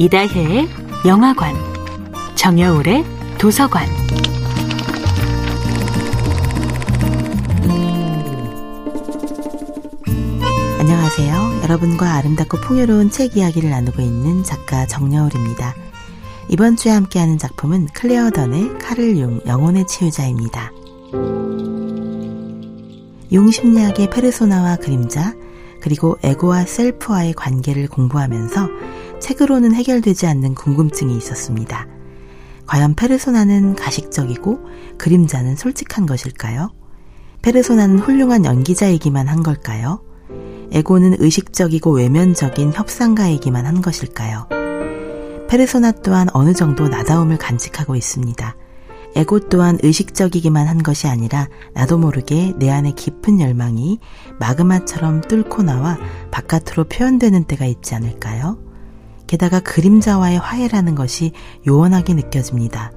이다혜의 영화관, 정여울의 도서관. 안녕하세요. 여러분과 아름답고 풍요로운 책 이야기를 나누고 있는 작가 정여울입니다. 이번 주에 함께하는 작품은 클레어 던의 칼을 용 영혼의 치유자입니다. 용 심리학의 페르소나와 그림자, 그리고 에고와 셀프와의 관계를 공부하면서 책으로는 해결되지 않는 궁금증이 있었습니다. 과연 페르소나는 가식적이고 그림자는 솔직한 것일까요? 페르소나는 훌륭한 연기자이기만 한 걸까요? 에고는 의식적이고 외면적인 협상가이기만 한 것일까요? 페르소나 또한 어느 정도 나다움을 간직하고 있습니다. 에고 또한 의식적이기만 한 것이 아니라 나도 모르게 내 안에 깊은 열망이 마그마처럼 뚫고 나와 바깥으로 표현되는 때가 있지 않을까요? 게다가 그림자와의 화해라는 것이 요원하게 느껴집니다.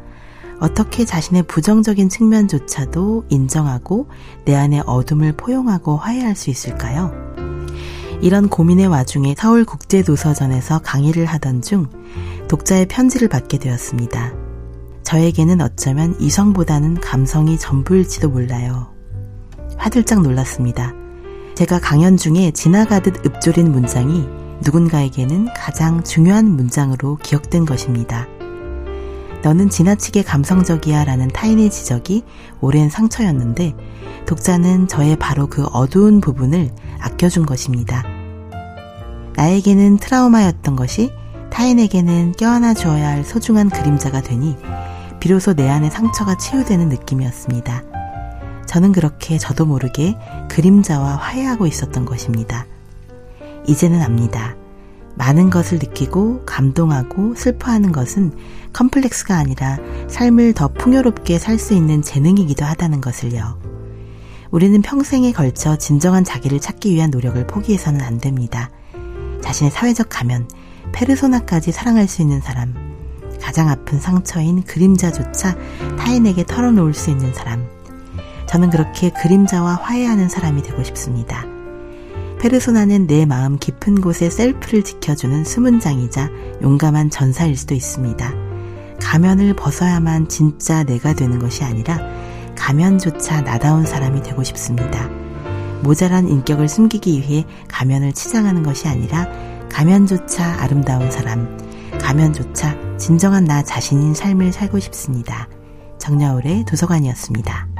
어떻게 자신의 부정적인 측면조차도 인정하고 내 안의 어둠을 포용하고 화해할 수 있을까요? 이런 고민의 와중에 서울국제도서전에서 강의를 하던 중 독자의 편지를 받게 되었습니다. 저에게는 어쩌면 이성보다는 감성이 전부일지도 몰라요. 화들짝 놀랐습니다. 제가 강연 중에 지나가듯 읊조린 문장이 누군가에게는 가장 중요한 문장으로 기억된 것입니다. 너는 지나치게 감성적이야 라는 타인의 지적이 오랜 상처였는데 독자는 저의 바로 그 어두운 부분을 아껴준 것입니다. 나에게는 트라우마였던 것이 타인에게는 껴안아 주어야 할 소중한 그림자가 되니 비로소 내 안의 상처가 치유되는 느낌이었습니다. 저는 그렇게 저도 모르게 그림자와 화해하고 있었던 것입니다. 이제는 압니다. 많은 것을 느끼고 감동하고 슬퍼하는 것은 컴플렉스가 아니라 삶을 더 풍요롭게 살 수 있는 재능이기도 하다는 것을요. 우리는 평생에 걸쳐 진정한 자기를 찾기 위한 노력을 포기해서는 안 됩니다. 자신의 사회적 가면, 페르소나까지 사랑할 수 있는 사람, 가장 아픈 상처인 그림자조차 타인에게 털어놓을 수 있는 사람. 저는 그렇게 그림자와 화해하는 사람이 되고 싶습니다. 페르소나는 내 마음 깊은 곳에 셀프를 지켜주는 수문장이자 용감한 전사일 수도 있습니다. 가면을 벗어야만 진짜 내가 되는 것이 아니라 가면조차 나다운 사람이 되고 싶습니다. 모자란 인격을 숨기기 위해 가면을 치장하는 것이 아니라 가면조차 아름다운 사람, 가면조차 진정한 나 자신인 삶을 살고 싶습니다. 정야울의 도서관이었습니다.